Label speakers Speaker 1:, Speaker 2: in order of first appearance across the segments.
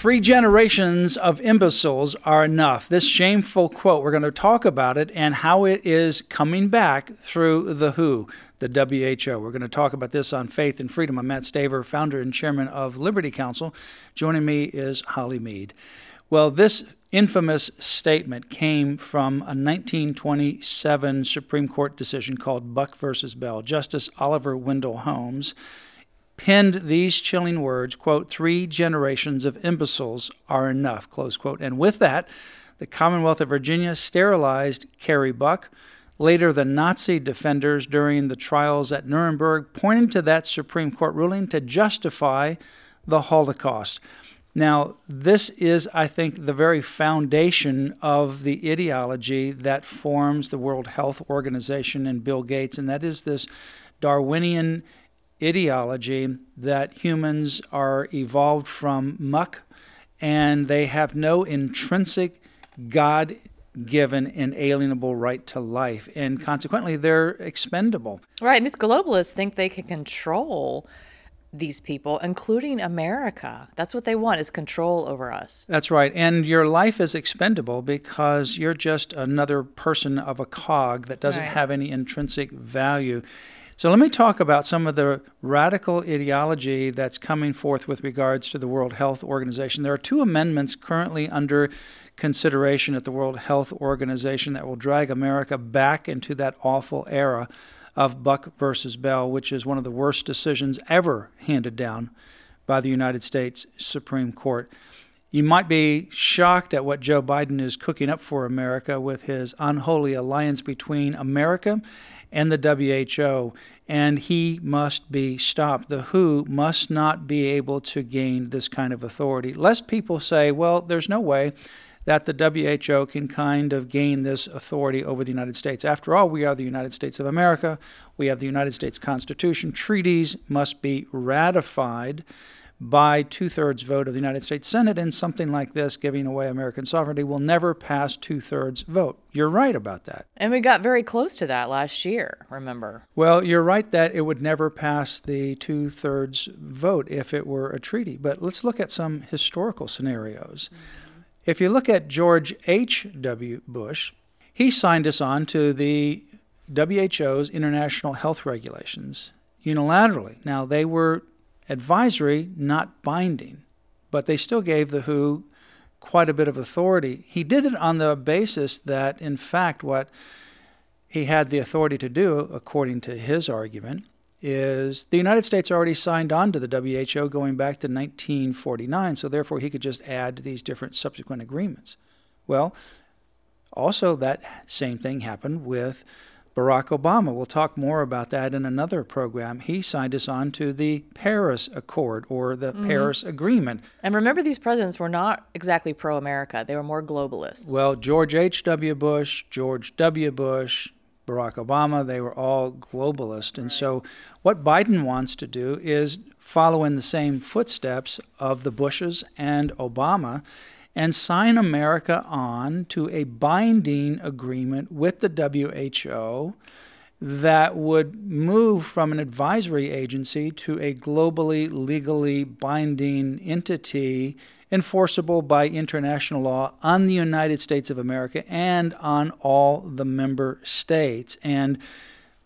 Speaker 1: Three generations of imbeciles are enough. This shameful quote, we're going to talk about it and how it is coming back through the WHO, the WHO. We're going to talk about this on Faith and Freedom. I'm Matt Staver, founder and chairman of Liberty Counsel. Joining me is Holly Mead. Well, this infamous statement came from a 1927 Supreme Court decision called Buck versus Bell. Justice Oliver Wendell Holmes penned these chilling words, quote, three generations of imbeciles are enough, close quote. And with that, the Commonwealth of Virginia sterilized Carrie Buck. Later, the Nazi defenders during the trials at Nuremberg pointed to that Supreme Court ruling to justify the Holocaust. Now, this is, I think, the very foundation of the ideology that forms the World Health Organization and Bill Gates, and that is this Darwinian ideology that humans are evolved from muck and they have no intrinsic God given inalienable right to life. And consequently, they're expendable.
Speaker 2: Right. And these globalists think they can control these people, including America. That's what they want is control over us.
Speaker 1: That's right. And your life is expendable because you're just another person of a cog that doesn't right. have any intrinsic value. So let me talk about some of the radical ideology that's coming forth with regards to the World Health Organization. There are two amendments currently under consideration at the World Health Organization that will drag America back into that awful era of Buck versus Bell, which is one of the worst decisions ever handed down by the United States Supreme Court. You might be shocked at what Joe Biden is cooking up for America with his unholy alliance between America and the WHO, and he must be stopped. The WHO must not be able to gain this kind of authority, lest people say, well, there's no way that the WHO can kind of gain this authority over the United States. After all, we are the United States of America. We have the United States Constitution. Treaties must be ratified by two thirds vote of the United States Senate, and something like this, giving away American sovereignty, will never pass two thirds vote. You're right about that.
Speaker 2: And we got very close to that last year, remember?
Speaker 1: Well, you're right that it would never pass the two thirds vote if it were a treaty. But let's look at some historical scenarios. Mm-hmm. If you look at George H.W. Bush, he signed us on to the WHO's international health regulations unilaterally. Now, they were advisory, not binding, but they still gave the WHO quite a bit of authority. He did it on the basis that, in fact, what he had the authority to do, according to his argument, is the United States already signed on to the WHO going back to 1949, so therefore he could just add these different subsequent agreements. Well, also that same thing happened with Barack Obama. We'll talk more about that in another program. He signed us on to the Paris Accord or the mm-hmm. Paris Agreement.
Speaker 2: And remember, these presidents were not exactly pro America, they were more globalists.
Speaker 1: Well, George H.W. Bush, George W. Bush, Barack Obama, they were all globalist. And right. so, what Biden wants to do is follow in the same footsteps of the Bushes and Obama and sign America on to a binding agreement with the WHO that would move from an advisory agency to a globally legally binding entity enforceable by international law on the United States of America and on all the member states. And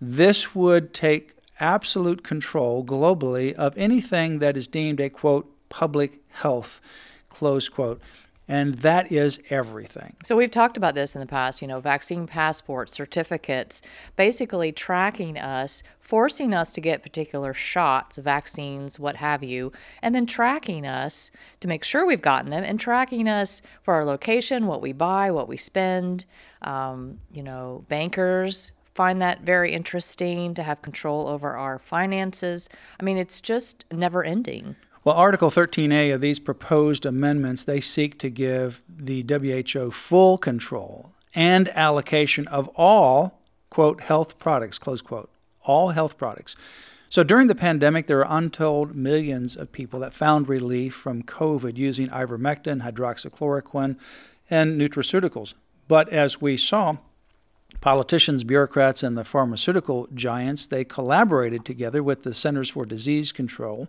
Speaker 1: this would take absolute control globally of anything that is deemed a quote public health close quote and that is everything.
Speaker 2: So we've talked about this in the past, you know, vaccine passports, certificates, basically tracking us, forcing us to get particular shots, vaccines, what have you, and then tracking us to make sure we've gotten them and tracking us for our location, what we buy, what we spend. Um, you know, bankers find that very interesting to have control over our finances. I mean, it's just never ending.
Speaker 1: Well, Article 13A of these proposed amendments, they seek to give the WHO full control and allocation of all, quote, health products, close quote, all health products. So during the pandemic, there are untold millions of people that found relief from COVID using ivermectin, hydroxychloroquine, and nutraceuticals. But as we saw, Politicians, bureaucrats, and the pharmaceutical giants, they collaborated together with the Centers for Disease Control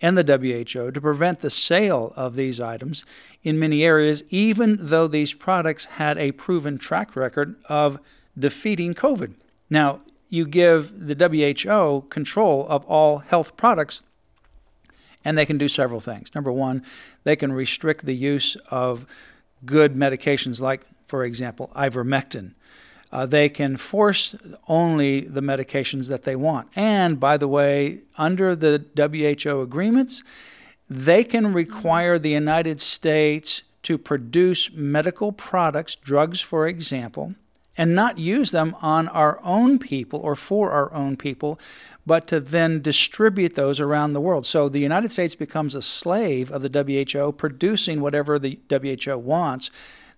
Speaker 1: and the WHO to prevent the sale of these items in many areas, even though these products had a proven track record of defeating COVID. Now, you give the WHO control of all health products, and they can do several things. Number one, they can restrict the use of good medications like, for example, ivermectin uh, they can force only the medications that they want. And by the way, under the WHO agreements, they can require the United States to produce medical products, drugs, for example, and not use them on our own people or for our own people, but to then distribute those around the world. So the United States becomes a slave of the WHO, producing whatever the WHO wants,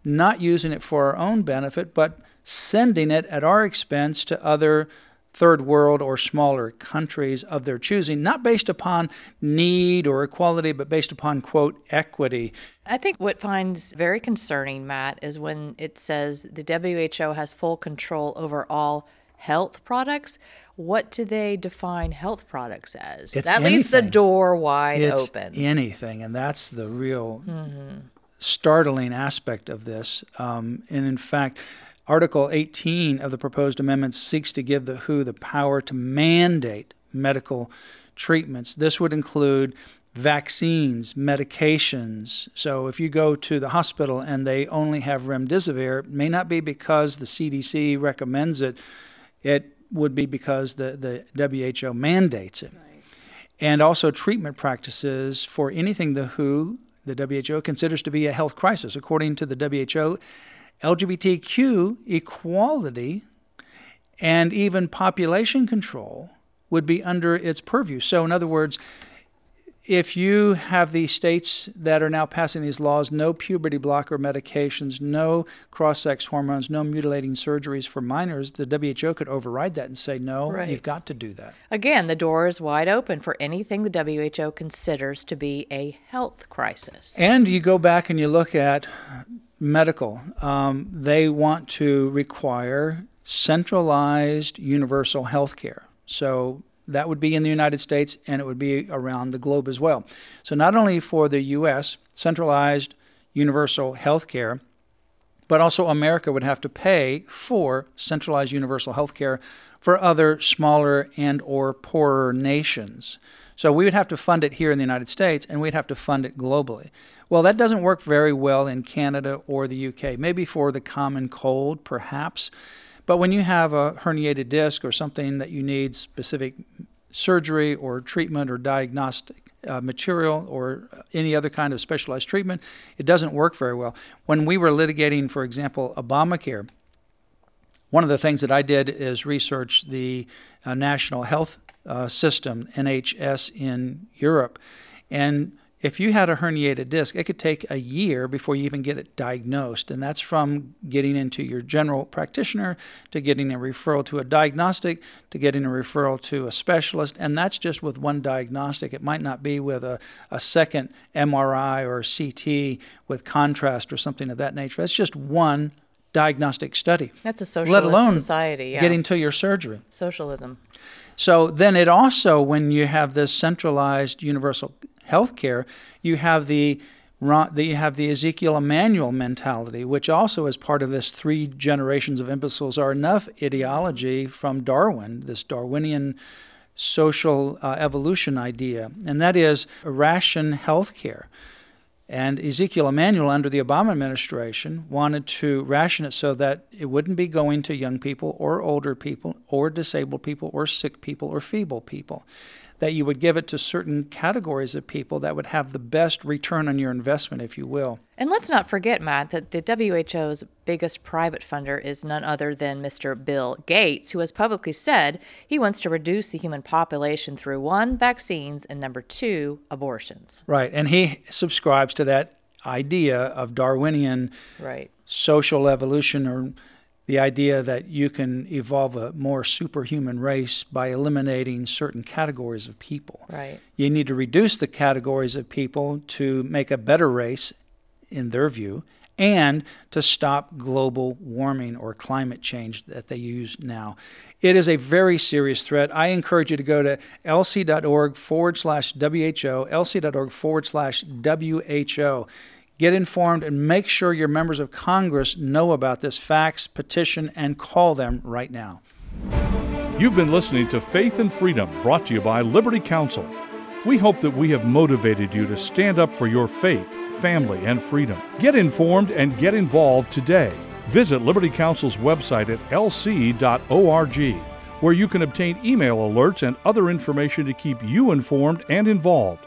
Speaker 1: not using it for our own benefit, but sending it at our expense to other third world or smaller countries of their choosing, not based upon need or equality, but based upon, quote, equity.
Speaker 2: I think what finds very concerning, Matt, is when it says the WHO has full control over all health products. What do they define health products as?
Speaker 1: It's
Speaker 2: that
Speaker 1: anything.
Speaker 2: leaves the door wide
Speaker 1: it's
Speaker 2: open.
Speaker 1: Anything, and that's the real mm-hmm. startling aspect of this. Um, and in fact, Article 18 of the proposed amendments seeks to give the WHO the power to mandate medical treatments. This would include vaccines, medications. So if you go to the hospital and they only have remdesivir, it may not be because the CDC recommends it. It would be because the, the WHO mandates it. Right. And also treatment practices for anything the WHO, the WHO, considers to be a health crisis. According to the WHO, LGBTQ equality and even population control would be under its purview. So, in other words, if you have these states that are now passing these laws no puberty blocker medications, no cross sex hormones, no mutilating surgeries for minors, the WHO could override that and say, no, right. you've got to do that.
Speaker 2: Again, the door is wide open for anything the WHO considers to be a health crisis.
Speaker 1: And you go back and you look at medical. Um, they want to require centralized universal health care. So that would be in the United States and it would be around the globe as well. So not only for the U.S., centralized universal health care, but also America would have to pay for centralized universal health care for other smaller and or poorer nations. So we would have to fund it here in the United States and we'd have to fund it globally. Well, that doesn't work very well in Canada or the UK. Maybe for the common cold, perhaps. But when you have a herniated disc or something that you need specific surgery or treatment or diagnostic uh, material or any other kind of specialized treatment, it doesn't work very well. When we were litigating, for example, Obamacare, one of the things that I did is research the uh, national health uh, system, NHS, in Europe. And if you had a herniated disc, it could take a year before you even get it diagnosed. And that's from getting into your general practitioner to getting a referral to a diagnostic to getting a referral to a specialist. And that's just with one diagnostic. It might not be with a, a second MRI or CT with contrast or something of that nature. That's just one diagnostic study.
Speaker 2: That's a socialist
Speaker 1: let alone
Speaker 2: society. Yeah.
Speaker 1: Getting to your surgery.
Speaker 2: Socialism.
Speaker 1: So then it also, when you have this centralized universal healthcare, you have the you have the Ezekiel Emanuel mentality, which also is part of this three generations of imbeciles are enough ideology from Darwin, this Darwinian social uh, evolution idea, and that is ration healthcare. And Ezekiel Emanuel, under the Obama administration, wanted to ration it so that it wouldn't be going to young people or older people or disabled people or sick people or feeble people that you would give it to certain categories of people that would have the best return on your investment, if you will.
Speaker 2: And let's not forget, Matt, that the WHO's biggest private funder is none other than Mr. Bill Gates, who has publicly said he wants to reduce the human population through one, vaccines, and number two, abortions.
Speaker 1: Right. And he subscribes to that idea of Darwinian
Speaker 2: right.
Speaker 1: social evolution or the idea that you can evolve a more superhuman race by eliminating certain categories of people.
Speaker 2: Right.
Speaker 1: You need to reduce the categories of people to make a better race, in their view, and to stop global warming or climate change that they use now. It is a very serious threat. I encourage you to go to lc.org forward slash WHO, lc.org forward slash WHO. Get informed and make sure your members of Congress know about this fax, petition, and call them right now.
Speaker 3: You've been listening to Faith and Freedom, brought to you by Liberty Counsel. We hope that we have motivated you to stand up for your faith, family, and freedom. Get informed and get involved today. Visit Liberty Counsel's website at lc.org, where you can obtain email alerts and other information to keep you informed and involved.